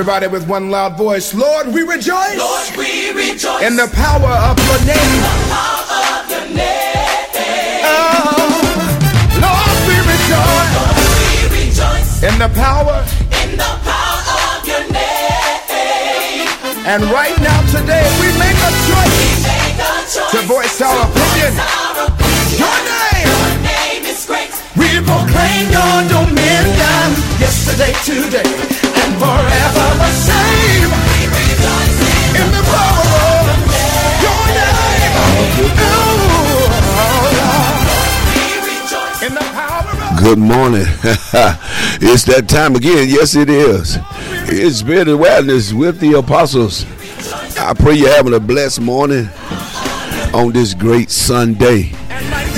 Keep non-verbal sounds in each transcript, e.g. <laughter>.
Everybody with one loud voice. Lord, we rejoice. Lord, we rejoice. In the power of your name. The power of your name. Oh, Lord, we rejoice. Lord, we rejoice. In the power. In the power of your name. And right now, today, we make a choice. Make a choice. To voice our to opinion. Voice our opinion. Your name. Your name is great. We proclaim your dominion. Yesterday, today, Good morning. <laughs> it's that time again. Yes, it is. It's of Awareness with the apostles. I pray you're having a blessed morning on this great Sunday.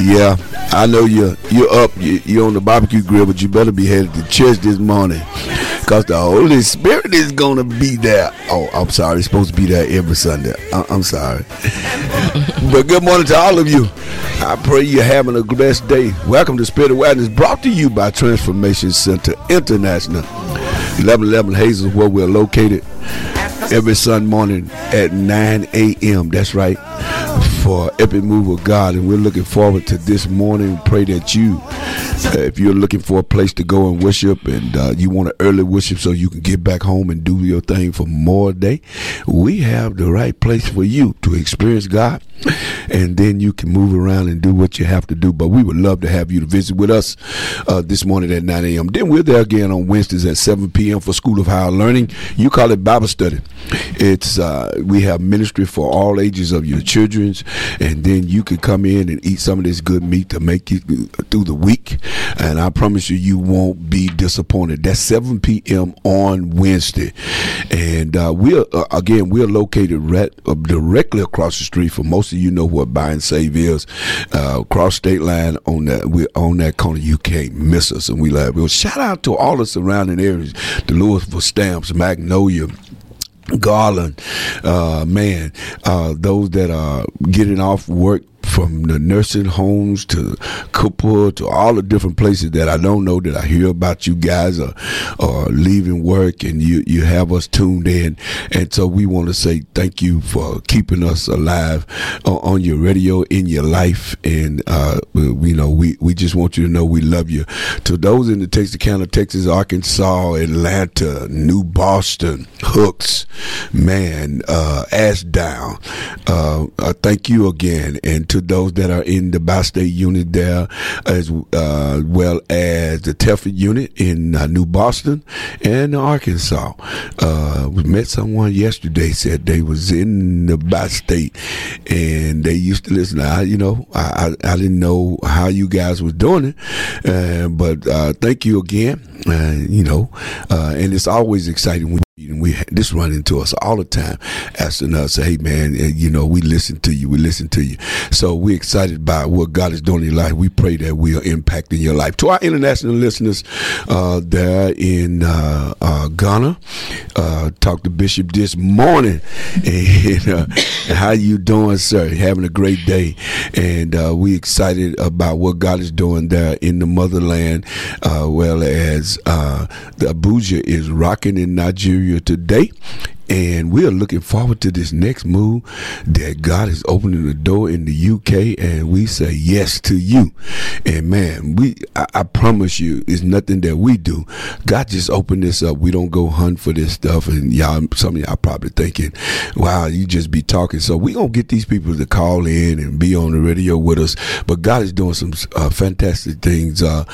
Yeah, I know you're you're up. You're on the barbecue grill, but you better be headed to church this morning. Cause the Holy Spirit is gonna be there. Oh, I'm sorry. It's supposed to be there every Sunday. I- I'm sorry. <laughs> But good morning to all of you. I pray you're having a blessed day. Welcome to Spirit of Awareness, brought to you by Transformation Center International. 1111 Hazel, where we're located every Sunday morning at 9 a.m. That's right, for Epic Move of God. And we're looking forward to this morning. Pray that you, uh, if you're looking for a place to go and worship and uh, you want an early worship so you can get back home and do your thing for more day, we have the right place for you to experience God. And then you can move around and do what you have to do. But we would love to have you to visit with us uh, this morning at 9 a.m. Then we're there again on Wednesdays at 7 p.m. for School of Higher Learning. You call it Bible study. It's uh, we have ministry for all ages of your children's, and then you can come in and eat some of this good meat to make you through the week. And I promise you, you won't be disappointed. That's 7 p.m. on Wednesday, and uh, we're uh, again we're located right, uh, directly across the street from most of you know what Buy and Save is. Uh, across state line on that we're on that corner. You can't miss us, and we love. Well, shout out to all the surrounding areas, the Lewisville Stamps, Magnolia. Garland, uh, man, uh, those that are getting off work from the nursing homes to Cooper to all the different places that I don't know that I hear about you guys are, are leaving work and you, you have us tuned in. And so we want to say thank you for keeping us alive on, on your radio in your life. And, uh, we, you know, we, we just want you to know we love you. To those in the Texarkana, Texas, Arkansas, Atlanta, New Boston, Hooks, man, uh, Ashdown. Uh, uh, thank you again. And to those that are in the bi-state unit there, as uh, well as the Telford unit in uh, New Boston and Arkansas. Uh, we met someone yesterday said they was in the bi-state and they used to listen. I, you know, I, I, I didn't know how you guys was doing it, uh, but uh, thank you again. Uh, you know, and it's always exciting when we this run into us all the time, asking us, "Hey, man, eh, you know, we listen to you, we listen to you." So we're excited by what God is doing in your life. We pray that we are impacting your life. To our international listeners, uh, there in uh, uh, Ghana, uh, talked to Bishop this morning, <laughs> and uh, how you doing, sir? Having a great day, and uh, we excited about what God is doing there in the motherland, well as the Abuja is rocking in Nigeria today. And we are looking forward to this next move that God is opening the door in the UK, and we say yes to you. And man, we I, I promise you, it's nothing that we do. God just opened this up. We don't go hunt for this stuff, and y'all, some of y'all probably thinking, "Wow, you just be talking." So we gonna get these people to call in and be on the radio with us. But God is doing some uh, fantastic things uh,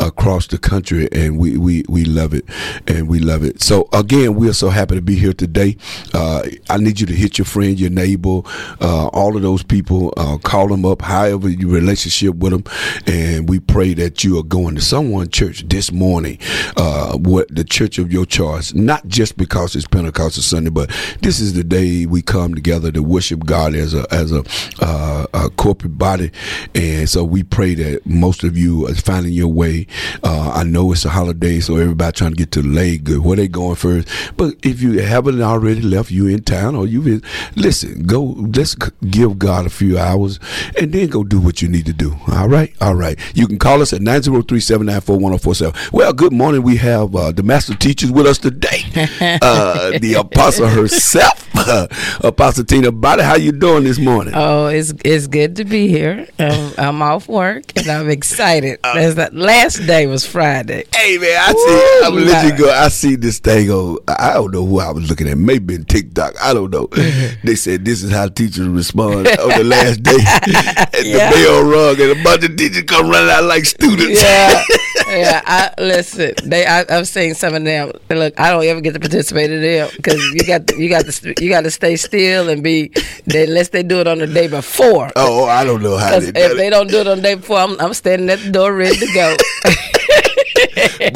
across the country, and we we we love it, and we love it. So again, we are so happy to be here today. Uh, I need you to hit your friend, your neighbor, uh, all of those people. Uh, call them up, however your relationship with them, and we pray that you are going to someone church this morning, uh, what the church of your choice. Not just because it's Pentecostal Sunday, but this is the day we come together to worship God as a as a, uh, a corporate body, and so we pray that most of you are finding your way. Uh, I know it's a holiday, so everybody trying to get to the leg good. Where they going first? But if you have an already left, you in town, or you in. Listen, go. Let's give God a few hours, and then go do what you need to do. All right, all right. You can call us at 903-794-1047. Well, good morning. We have uh, the master teachers with us today. <laughs> Uh, the apostle herself, <laughs> Apostle Tina Body. How you doing this morning? Oh, it's it's good to be here. Um, I'm off work and I'm excited. That last day was Friday. Hey man, I see. I'm let you go. I see this thing on. I don't know who I was looking at. Maybe in TikTok. I don't know. <laughs> they said this is how teachers respond on the last day, <laughs> and Yeah. the bell rung, and a bunch of teachers come running out like students. Yeah, <laughs> yeah. I listen. They, I, I've seen some of them. Look, I don't ever get to participate in them because you got you got to you got to stay still and be they, unless they do it on the day before. oh, I don't know how. they if they don't do it on the day before, I'm, I'm standing at the door ready to go.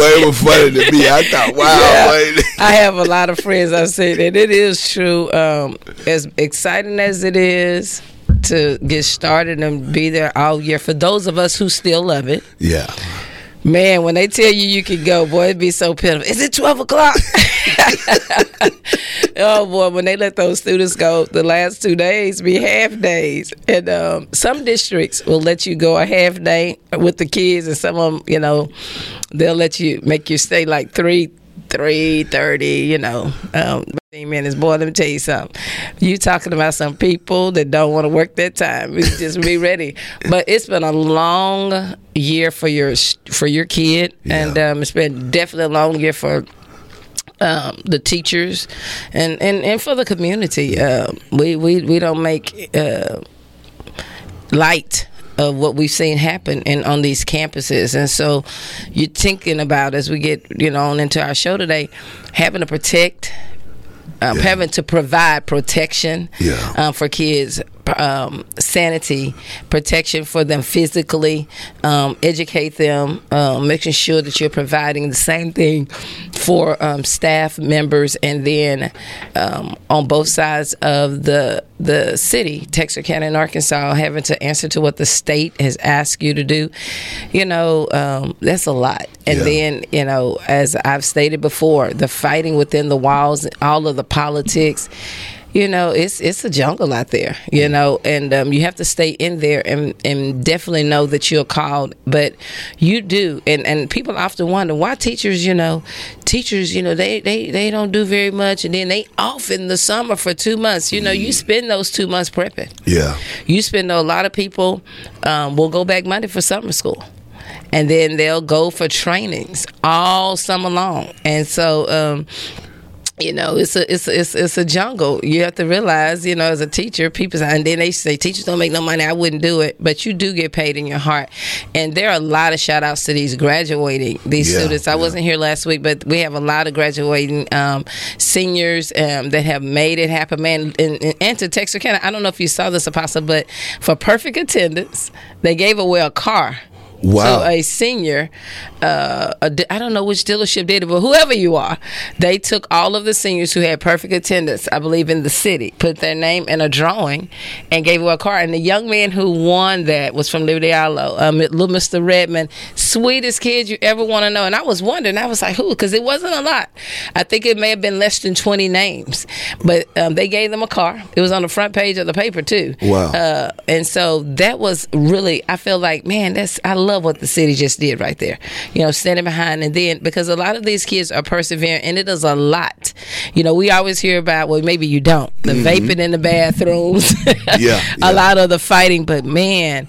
It was <laughs> funny to me. I thought, wow, Yeah. I have a lot of friends I say that it is true. Um, as exciting as it is to get started and be there all year, for those of us who still love it, yeah. Man, when they tell you you can go, boy, it'd be so pitiful. Is it 12 o'clock? <laughs> oh, boy, when they let those students go, the last two days be half days. And um, some districts will let you go a half day with the kids, and some of them, you know, they'll let you make you stay like three, three thirty. You know, um, minutes. Boy, let me tell you something. You talking about some people that don't want to work that time. Just be ready. But it's been a long year for your for your kid, Yeah. and um, it's been definitely a long year for um, the teachers and, and, and for the community. Uh, we, we, we don't make uh, light of what we've seen happen in on these campuses. And so you're thinking about as we get, you know, on into our show today, having to protect um, Yeah. having to provide protection Yeah. um, for kids, um, sanity, protection for them physically, um, educate them, um, making sure that you're providing the same thing for um, staff members, and then um, on both sides of the the city, Texarkana and Arkansas, having to answer to what the state has asked you to do. You know, um, that's a lot. And Yeah. then, you know, as I've stated before, the fighting within the walls, all of the politics, you know, it's it's a jungle out there, you know, and um, you have to stay in there and, and definitely know that you're called. But you do, and, and people often wonder why teachers, you know, teachers, you know, they, they, they don't do very much, and then they off in the summer for two months. You know, you spend those two months prepping Yeah. you spend a lot of people um, will go back Monday for summer school. And then they'll go for trainings all summer long. And so, um, you know, it's a it's a, it's it's a jungle. You have to realize, you know, as a teacher, people say, and then they say teachers don't make no money. I wouldn't do it, but you do get paid in your heart. And there are a lot of shout outs to these graduating these Yeah, students. I yeah. wasn't here last week, but we have a lot of graduating um, seniors um, that have made it happen. Man, and, and, and to Texarkana, I don't know if you saw this, Apostle, but for perfect attendance, they gave away a car. Wow. To a senior, uh, a di- I don't know which dealership did it, but whoever you are, they took all of the seniors who had perfect attendance, I believe, in the city, put their name in a drawing, and gave away a car. And the young man who won that was from Liberty um, little Mr. Redmond, sweetest kid you ever want to know. And I was wondering, I was like, who? Because it wasn't a lot. I think it may have been less than 20 names, but um, they gave them a car. It was on the front page of the paper, too. Wow. Uh, and so that was really, I feel like, man, that's, I love what the city just did right there. You know, standing behind and then because a lot of these kids are persevering and it is a lot. You know, we always hear about, well, maybe you don't, the vaping in the bathrooms, Mm-hmm. <laughs> Yeah, yeah. a lot of the fighting, but man,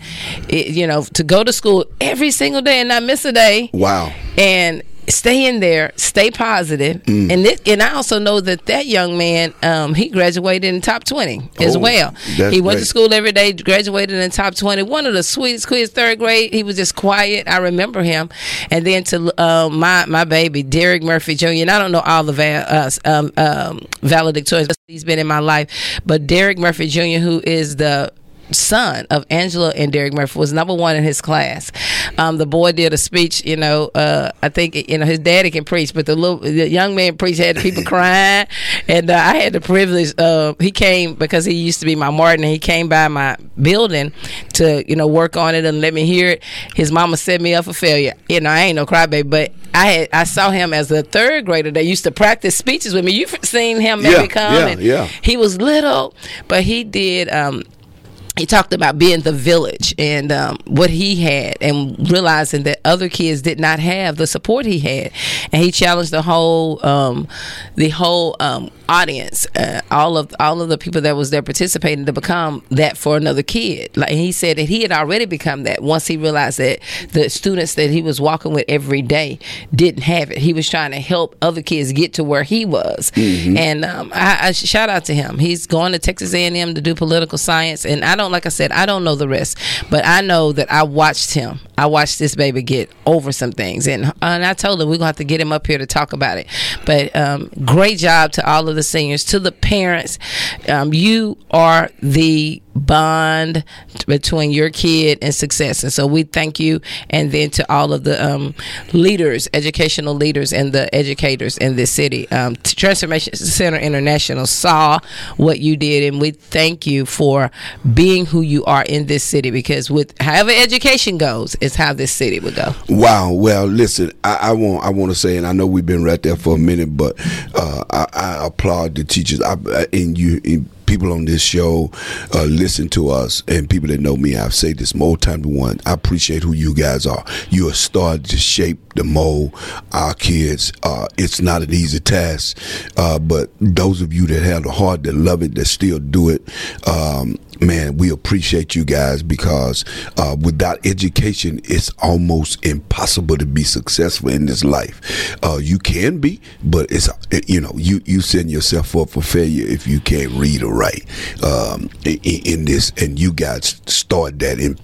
it, you know, to go to school every single day and not miss a day Wow. and stay in there, stay positive. Mm. and it, and I also know that that young man, um, he graduated in top twenty as Oh, well. He went to school every day, graduated in top twenty. One of the sweetest kids, third grade. He was just quiet. I remember him. And then to um, my my baby, Derek Murphy Jr. And I don't know all the val- uh, um, um, valedictorians. He's been in my life, but Derek Murphy Jr., who is the son of Angela and Derek Murphy was number one in his class. Um, the boy did a speech. You know, uh, I think you know his daddy can preach, but the little the young man preached had people <laughs> crying, and uh, I had the privilege. Uh, he came because he used to be my Martin. And he came by my building to you know work on it and let me hear it. His mama set me up for failure. You know, I ain't no crybaby, but I had I saw him as a third grader. that used to practice speeches with me. You've seen him maybe Yeah, come. yeah, and yeah. He was little, but he did. Um, he talked about being the village and um, what he had and realizing that other kids did not have the support he had. And he challenged the whole um, the whole um, audience uh, all of all of the people that was there participating to become that for another kid. Like he said that he had already become that once he realized that the students that he was walking with every day didn't have it. He was trying to help other kids get to where he was. And um, I, I shout out to him. He's going to Texas A&M to do political science. And I don't like I said I don't know the rest but I know that I watched him I watched this baby get over some things. And and I told him we're gonna have to get him up here to talk about it. But um, great job to all of the seniors to the parents. Um, you are the bond between your kid and success. And so we thank you. And then to all of the um, leaders educational leaders and the educators in this city. Um, transformation center international saw what you did. And we thank you for being who you are in this city. Because with however education goes is how this city would go Wow. Well, listen, I, I want I want to say, and I know we've been right there for a minute, but uh, I, I applaud the teachers. I, and you. And, People on this show uh, listen to us, and people that know me, I've said this more time than one. I appreciate who you guys are. You are starting to shape the mold our kids. Uh, it's not an easy task, uh, but those of you that have the heart, that love it, that still do it, um, man, we appreciate you guys because uh, without education, it's almost impossible to be successful in this life. Uh, you can be, but it's you know you you setting yourself up for failure if you can't read or write um, in, in this, and you guys start that in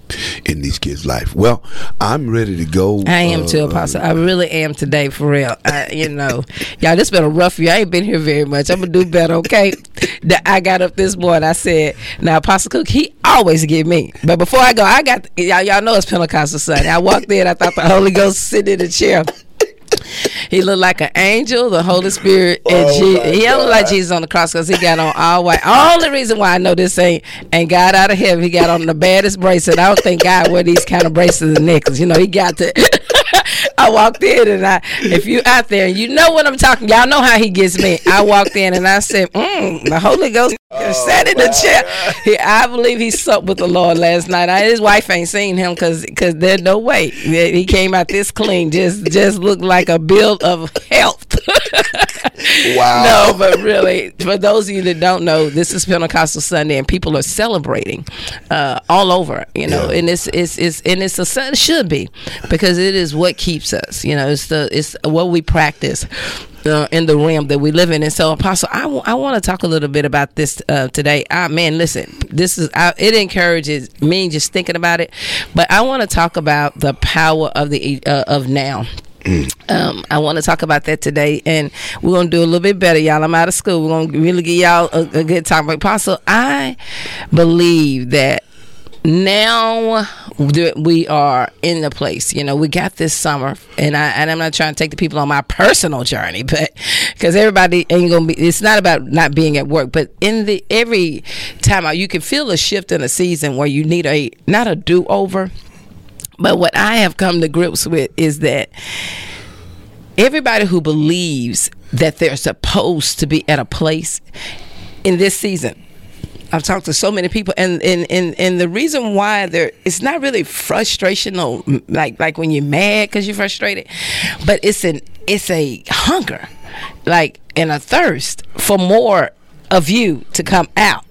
in these kids' life. Well, I'm ready to go. I am uh, too, Apostle. I really am today, for real. I, you know, <laughs> y'all, this been a rough year. I ain't been here very much. I'm gonna do better, okay? <laughs> That I got up this morning. I said, "Now, Apostle Cook, he always give me." But before I go, I got y'all. Y'all know it's Pentecostal Sunday. I walked in. I thought the Holy Ghost sitting in the chair. He looked like an angel, the Holy Spirit, and Oh, Je- my he don't like Jesus on the cross because he got on all white. Only reason why I know this ain't ain't God out of heaven. He got on the baddest bracelet. I don't think God wear these kind of bracelets and necklaces. You know, he got to. <laughs> I walked in and I, if you out there and you know what I'm talking, y'all know how he gets me. I walked in and I said, mm, the Holy Ghost sat in the chair. He, I believe he supped with the Lord last night. I, his wife ain't seen him because because there's no way he came out this clean. Just just looked like a build of health. <laughs> Wow. No, but really, for those of you that don't know, this is Pentecostal Sunday, and people are celebrating uh, all over. You know, Yeah. and it's it's it's and it's a it should be because it is what keeps us. You know, it's the it's what we practice. Uh, in the realm that we live in, and so Apostle, I want to talk a little bit about this uh, today. Ah, man, listen, this is I, it encourages me just thinking about it, but I want to talk about the power of the uh, of now. Um, I want to talk about that today, and we're gonna do a little bit better, y'all. I'm out of school. We're gonna really give y'all a, a good time. But Apostle, I believe that now we are in the place you know we got this summer and i and i'm not trying to take the people on my personal journey <laughs> but because everybody ain't gonna be it's not about not being at work but in the every time out you can feel a shift in a season where you need a not a do-over but what I have come to grips with is that everybody who believes that they're supposed to be at a place in this season. I've talked to so many people, and and, and, and the reason why there it's not really frustration or mm, like like when you're mad because you're frustrated, but it's an it's a hunger, like in a thirst for more of you to come out,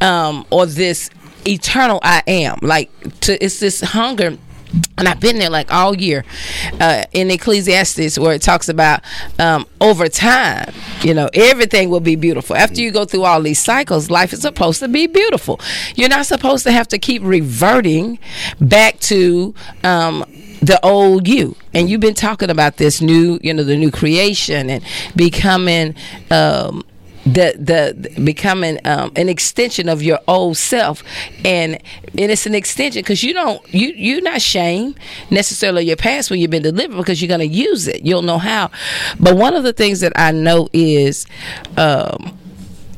um, or this eternal I am. Like to it's this hunger and I've been there like all year uh, in Ecclesiastes where it talks about um, over time, you know, everything will be beautiful. After you go through all these cycles, life is supposed to be beautiful. You're not supposed to have to keep reverting back to um, the old you. And you've been talking about this new, you know, the new creation and becoming. Um, the the becoming um, an extension of your old self, and and it's an extension because you don't you you're not shame necessarily your past when you've been delivered because you're going to use it. You'll know how. But one of the things that I know is, um,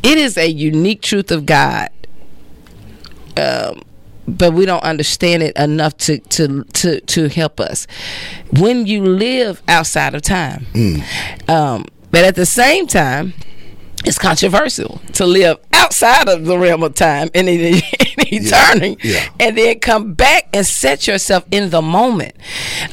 it is a unique truth of God. Um, but we don't understand it enough to to to to help us when you live outside of time. Um, but at the same time, it's controversial to live outside of the realm of time and in, <laughs> eternity, yeah. and then come back and set yourself in the moment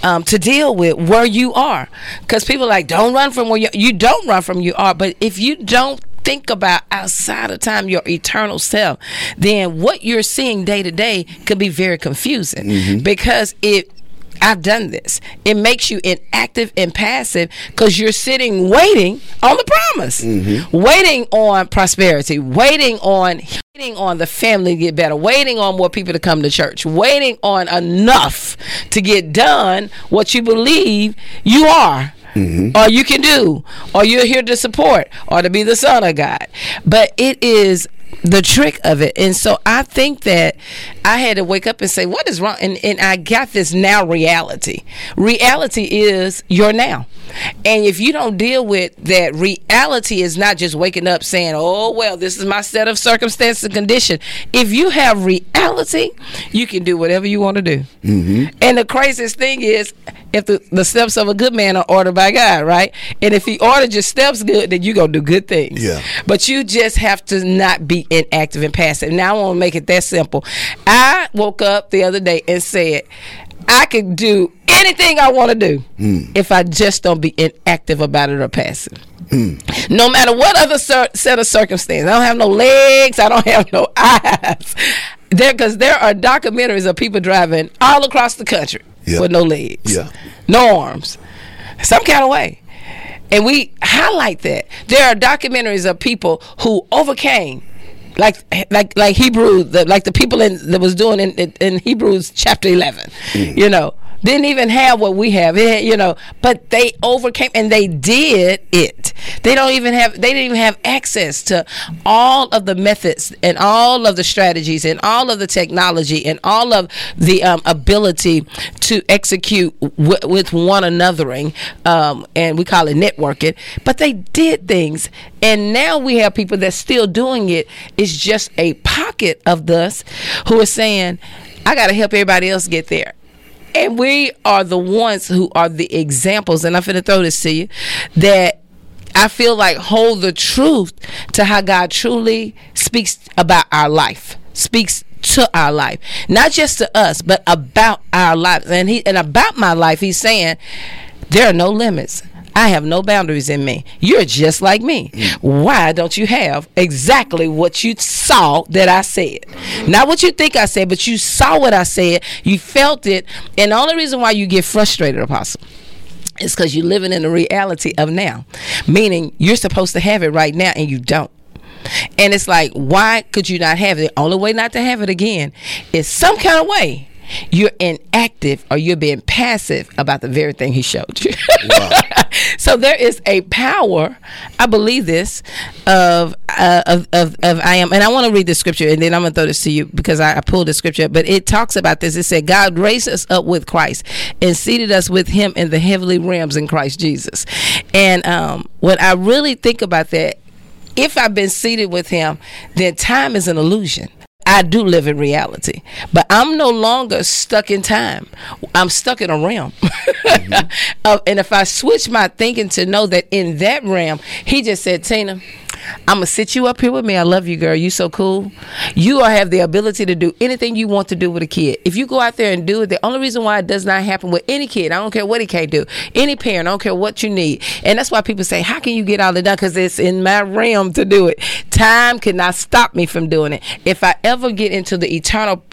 um, to deal with where you are. Because people are like don't run from where you you don't run from you are, but if you don't think about outside of time your eternal self, then what you're seeing day to day could be very confusing. Mm-hmm. Because it. I've done this. It makes you inactive and passive because you're sitting waiting on the promise, mm-hmm. waiting on prosperity, waiting on waiting on the family to get better, waiting on more people to come to church, waiting on enough to get done what you believe you are Mm-hmm. or you can do, or you're here to support, or to be the son of God. But it is the trick of it. And so I think that I had to wake up and say, what is wrong? And, and I got this now reality. Reality is your now. And if you don't deal with that, reality is not just waking up saying, oh, well, this is my set of circumstances and condition. If you have reality, you can do whatever you want to do. Mm-hmm. And the craziest thing is, if the, the steps of a good man are ordered by God, right? And if he ordered your steps good, then you're going to do good things. Yeah. But you just have to not be inactive and passive. Now I want to make it that simple. I woke up the other day and said, I can do anything I want to do hmm. if I just don't be inactive about it or passive. Hmm. No matter what other cir- set of circumstances, I don't have no legs, I don't <laughs> have no eyes. There, because there are documentaries of people driving all across the country Yeah. with no legs, Yeah. no arms, some kind of way and we highlight that there are documentaries of people who overcame like like like hebrew the, like the people in that was doing in, in, in hebrews chapter 11 mm. you know didn't even have what we have. You know but they overcame and they did it. They don't even have they didn't even have access to all of the methods and all of the strategies and all of the technology and all of the um, ability to execute w- with one anothering um, and we call it networking. But they did things. And now we have people that's still doing it. It's just a pocket of us who are saying i got to help everybody else get there and we are the ones who are the examples and i'm going to throw this to you that I feel like hold the truth to how God truly speaks about our life, speaks to our life, not just to us, but about our lives. And he and about my life, he's saying there are no limits. I have no boundaries in me. You're just like me. Mm. Why don't you have exactly what you saw that I said? Not what you think I said, but you saw what I said. You felt it. And the only reason why you get frustrated, Apostle, it's because you're living in the reality of now, meaning you're supposed to have it right now and you don't. And it's like, why could you not have it? The only way not to have it again is some kind of way you're inactive or you're being passive about the very thing he showed you. <laughs> so there is a power, I believe this, of uh, of, of of I am, and I want to read the scripture, and then I'm gonna throw this to you because I, I pulled the scripture, but it talks about this. It said, God raised us up with Christ and seated us with Him in the heavenly realms in Christ Jesus. And um, when I really think about that, if I've been seated with him, then time is an illusion. I do live in reality, but I'm no longer stuck in time. I'm stuck in a realm. <laughs> Uh, and if I switch my thinking to know that in that realm, he just said, Tina, I'm gonna sit you up here with me. I love you, girl. You so cool. You are have the ability to do anything you want to do with a kid. If you go out there and do it, the only reason why it does not happen with any kid, I don't care what he can't do, any parent, I don't care what you need, and that's why people say, "How can you get all it done?" Because it's in my realm to do it. Time cannot stop me from doing it. If I ever get into the eternal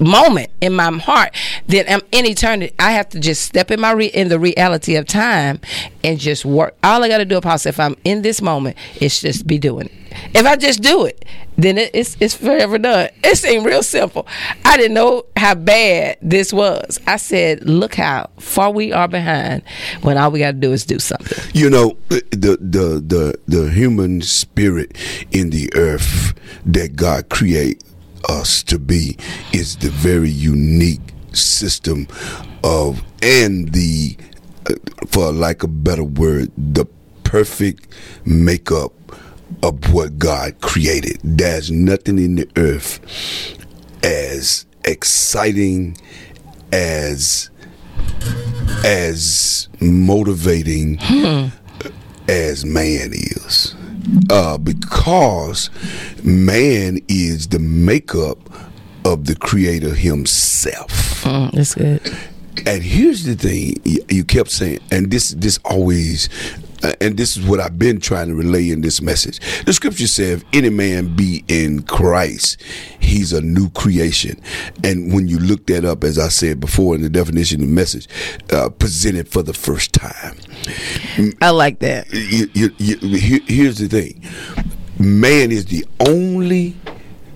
moment in my heart, then I'm in eternity. I have to just step in my re- in the reality of time and just work. All I got to do, Apostle, if I'm in this moment, it's just be doing it. If I just do it, then it, it's it's forever done. <laughs> It seemed real simple. I didn't know how bad this was. I said, "Look how far we are behind." When all we got to do is do something. You know, the the the the human spirit in the earth that God create us to be is the very unique system of and the uh, for like a better word the perfect makeup of what God created. There's nothing in the earth as exciting as as motivating as man is. Uh, because man is the makeup of the creator himself. Mm, that's good. And here's the thing you, you kept saying, and this this always, uh, and this is what I've been trying to relay in this message. The scripture says, "If any man be in Christ, he's a new creation." And when you look that up, as I said before in the definition of the message, uh, presented for the first time. I like that. You, you, you, here- here's the thing: man is the only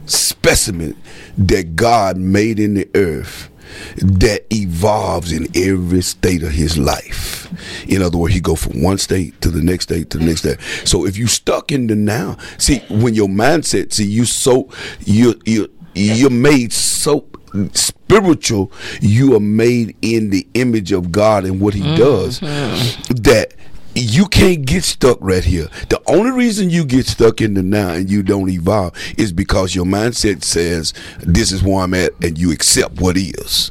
specimen that God made in the earth that evolves in every state of his life. In other words, he go from one state to the next state to the next state. So if you stuck in the now, see when your mindset, see you so you you you're made so spiritual. You are made in the image of God and what He does. Mm-hmm. That you can't get stuck right here. The only reason you get stuck in the now and you don't evolve is because your mindset says this is where I'm at and you accept what is.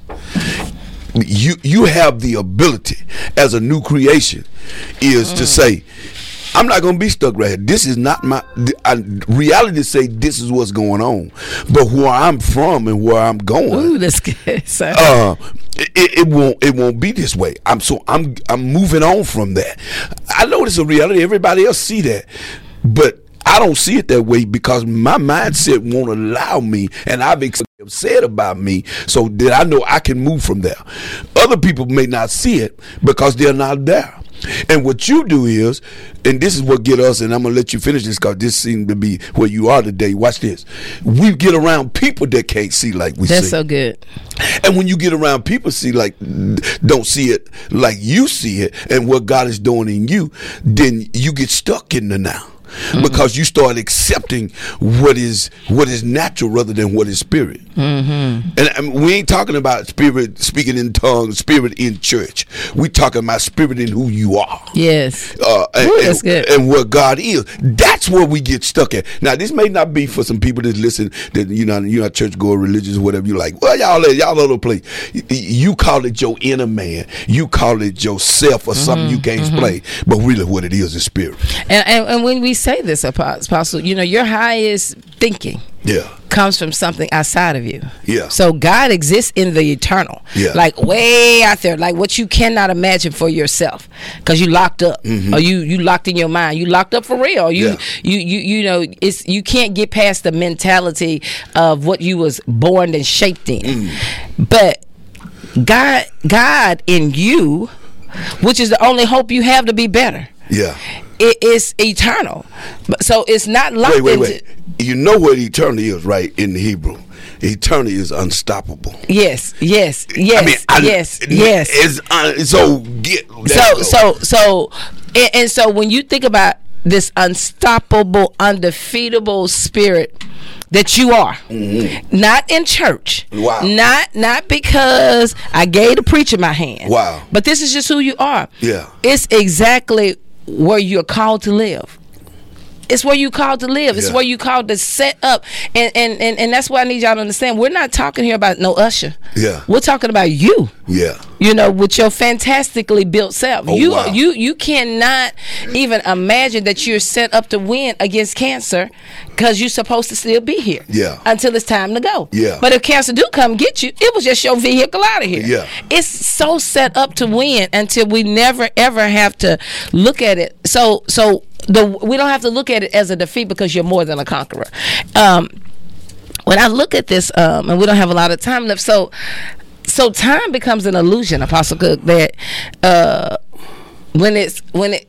You you have the ability as a new creation is to mm. say I'm not going to be stuck right here. This is not my I, reality. Say this is what's going on, but where I'm from and where I'm going, Ooh, that's good. <laughs> Uh, it, it won't it won't be this way. I'm so I'm I'm moving on from that. I know it's a reality. Everybody else see that, but I don't see it that way because my mindset won't allow me, and I've said about me, so that I know I can move from there. Other people may not see it because they're not there. And what you do is, and this is what get us, and I'm gonna let you finish this because this seems to be where you are today. Watch this. We get around people that can't see like we see. that's see. so good. And when you get around people see like don't see it like you see it and what God is doing in you, then you get stuck in the now. Because you start accepting what is what is natural rather than what is spirit, mm-hmm. and I mean, we ain't talking about spirit speaking in tongues, spirit in church. We talking about spirit in who you are Yes. uh, and, Ooh, that's and- good. and what God is. That's where we get stuck at. Now, this may not be for some people that listen that you know you're not church goer, religious, whatever. You like, well, y'all y'all little place. You call it your inner man. You call it yourself or something you can't explain. But really, what it is is spirit. And, and and when we say this, Apo- Apostle, you know, your highest thinking Yeah. comes from something outside of you. Yeah. So God exists in the eternal. Yeah. Like way out there, like what you cannot imagine for yourself, because you locked up, or you you locked in your mind. You locked up for real. You Mm-hmm. Yeah. you you you know it's you can't get past the mentality of what you was born and shaped in. Mm. But God God in you, which is the only hope you have to be better. Yeah. It is eternal. But- So it's not locked Wait, wait, wait. You know what eternity is, right? In the Hebrew, eternity is unstoppable. Yes, yes, yes, I mean, I- yes, yes. It's uh, so get so so so and, and so when you think about this unstoppable undefeatable spirit that you are not in church Mm-hmm. Wow. not not because i gave the preacher my hand Wow. but this is just who you are Yeah. it's exactly where you're called to live it's where you called to live. It's Yeah. where you called to set up, and, and and and that's why I need y'all to understand. We're not talking here about no usher. Yeah. we're talking about you Yeah. you know with your fantastically built self Oh, you wow. you you cannot even imagine that you're set up to win against cancer because you're supposed to still be here Yeah. until it's time to go Yeah. but if cancer do come get you it was just your vehicle out of here Yeah. it's so set up to win until we never ever have to look at it so so the we don't have to look at it as a defeat because you're more than a conqueror. Um when I look at this, um, and we don't have a lot of time left, so so time becomes an illusion, Apostle Cook, that uh, when it's when it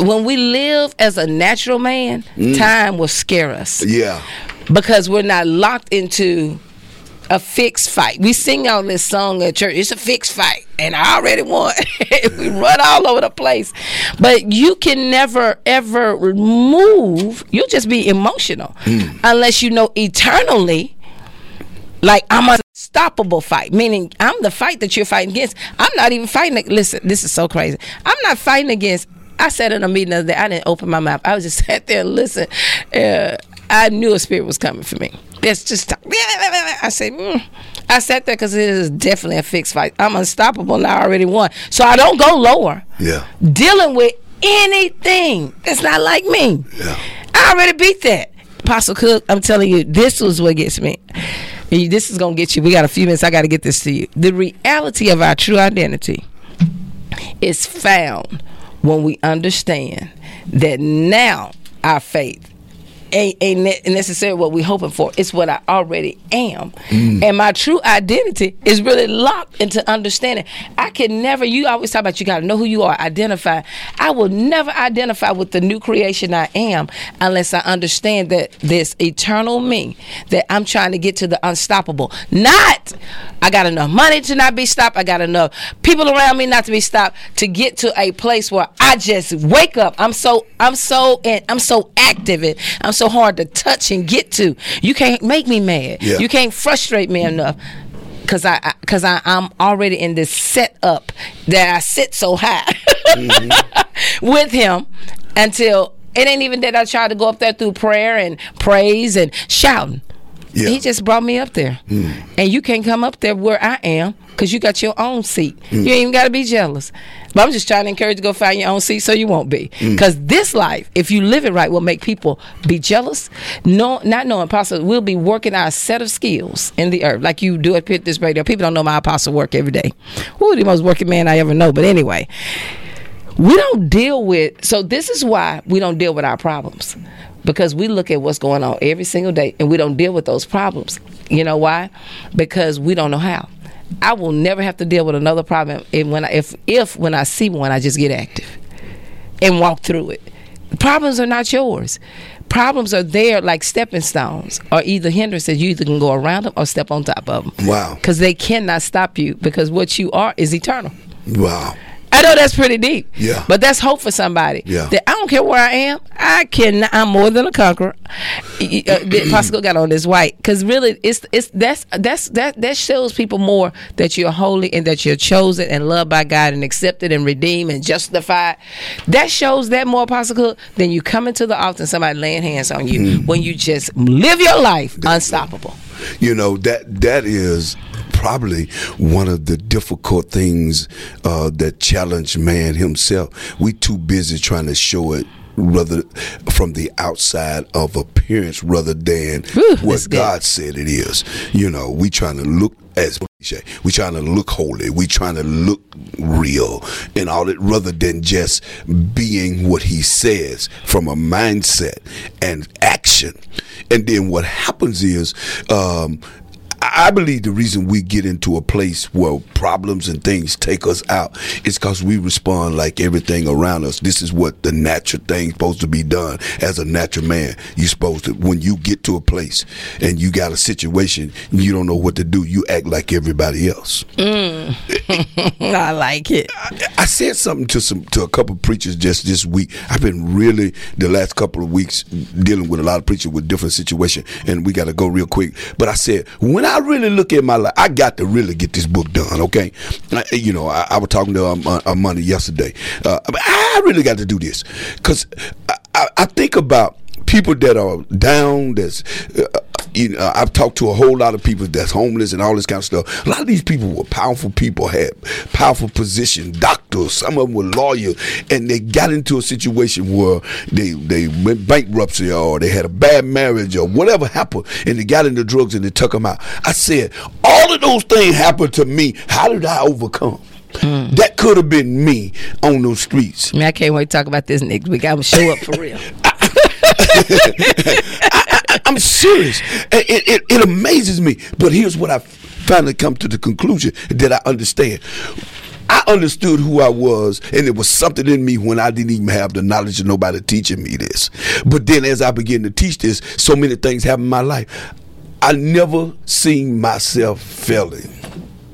when we live as a natural man, time will scare us. Yeah. because we're not locked into a fixed fight. We sing all this song at church. It's a fixed fight, and I already won. <laughs> we run all over the place, but you can never ever move. You'll just be emotional unless you know eternally. Like I'm a unstoppable fight, meaning I'm the fight that you're fighting against. I'm not even fighting. Listen, this is so crazy. I'm not fighting against. I said in a meeting the other day, I didn't open my mouth. I was just <laughs> sat there and listen. Uh, I knew a spirit was coming for me. That's just I said, mm. I sat there because it is definitely a fixed fight. I'm unstoppable now. I already won, so I don't go lower. Yeah. Dealing with anything that's not like me. Yeah. I already beat that. Apostle Cook, I'm telling you, this was what gets me. This is gonna get you. We got a few minutes. I got to get this to you. The reality of our true identity is found when we understand that now our faith ain't, ain't necessarily what we're hoping for. It's what I already am. Mm. And my true identity is really locked into understanding. I can never, you always talk about you got to know who you are, identify. I will never identify with the new creation I am unless I understand that this eternal me, that I'm trying to get to the unstoppable. Not, I got enough money to not be stopped. I got enough people around me not to be stopped to get to a place where I just wake up. I'm so, I'm so, and I'm so active and I'm so hard to touch and get to. You can't make me mad. Yeah. You can't frustrate me enough. Cause I, I- cause I, I'm already in this setup that I sit so high <laughs> with him until it ain't even that I try to go up there through prayer and praise and shouting. Yeah. He just brought me up there, mm. and you can't come up there where I am because you got your own seat. Mm. You ain't even got to be jealous. But I'm just trying to encourage you to go find your own seat so you won't be. Mm. Because this life, if you live it right, will make people be jealous. No, not knowing apostle, we'll be working our set of skills in the earth like you do at Pit this radio. People don't know my apostle work every day. Who the most working man I ever know? But anyway, we don't deal with so this is why we don't deal with our problems because we look at what's going on every single day and we don't deal with those problems you know why because we don't know how i will never have to deal with another problem if when I, if if when i see one i just get active and walk through it. Problems are not yours. Problems are there like stepping stones or either hindrances. You either can go around them or step on top of them. Wow. because they cannot stop you because what you are is eternal. Wow. I know that's pretty deep. Yeah. But that's hope for somebody. Yeah. That I don't care where I am. I can. I'm more than a conqueror. Uh, Apostle got on this white because really, it's it's that's that's that that shows people more that you're holy and that you're chosen and loved by God and accepted and redeemed and justified. That shows that more Cook than you coming to the altar and somebody laying hands on you Mm. when you just live your life unstoppable. You know that that is probably one of the difficult things uh, that challenge man himself. We too busy trying to show it rather from the outside of appearance rather than that's what. God said it is. You know, we trying to look as. We trying to look holy. We trying to look real and all it rather than just being what he says from a mindset and action. And then what happens is um I I believe the reason we get into a place where problems and things take us out is because we respond like everything around us. This is what the natural thing's supposed to be done as a natural man. You're supposed to, when you get to a place and you got a situation, and you don't know what to do, you act like everybody else. Mm. <laughs> I like it. I said something to some to a couple of preachers just this week. I've been really the last couple of weeks dealing with a lot of preachers with different situations, and we got to go real quick. But I said when I really look at my life, I got to really get this book done. Okay, I, you know I, I was talking to um, uh, uh, money yesterday. Uh, I really got to do this because I, I, I think about people that are down. That's uh, you know, I've talked to a whole lot of people that's homeless and all this kind of stuff. A lot of these people were powerful people, had powerful positions, doctors. Some of them were lawyers, and they got into a situation where they they went bankruptcy or they had a bad marriage or whatever happened, and they got into drugs and they took them out. I said, all of those things happened to me. How did I overcome? That could have been me on those streets. Man, I can't wait to talk about this next week. I'm show up for real. <laughs> <laughs> I, am serious. It, it, it amazes me. But here's what I finally come to the conclusion that I understand. I understood who I was, and it was something in me when I didn't even have the knowledge of nobody teaching me this. But then, as I began to teach this, so many things happened in my life. I never seen myself failing.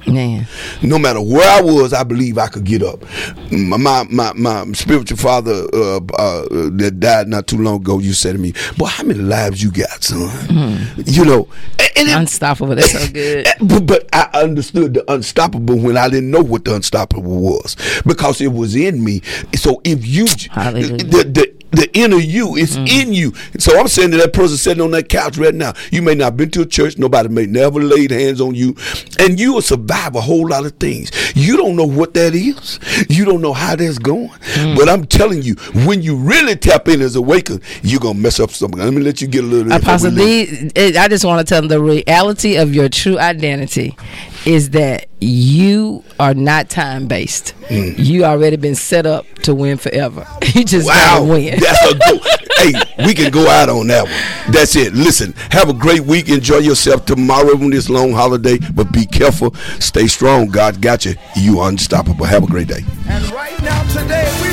Man. No matter where I was, I believe I could get up. My my my, spiritual father uh, uh, that died not too long ago. You said to me, "Boy, how many lives you got, son?" Mm. You know, and it, unstoppable. That's so good. <laughs> But, but I understood the unstoppable when I didn't know what the unstoppable was because it was in me. So if you Hallelujah. the, the the inner you is mm. in you. So I'm saying to that person sitting on that couch right now, you may not have been to a church, nobody may never laid hands on you, and you will survive a whole lot of things. You don't know what that is. You don't know how that's going. Mm. But I'm telling you, when you really tap in as awakened, you're gonna mess up something. Let me let you get a little. Apostle D, I just want to tell them the reality of your true identity is that you are not time based. Mm. You already been set up to win forever. <laughs> you just wow, gotta win. <laughs> That's a go. hey, we can go out on that one. That's it. Listen, have a great week. Enjoy yourself tomorrow on this long holiday, but be careful. Stay strong. God got you. You unstoppable. Have a great day. And right now, today, we make a choice.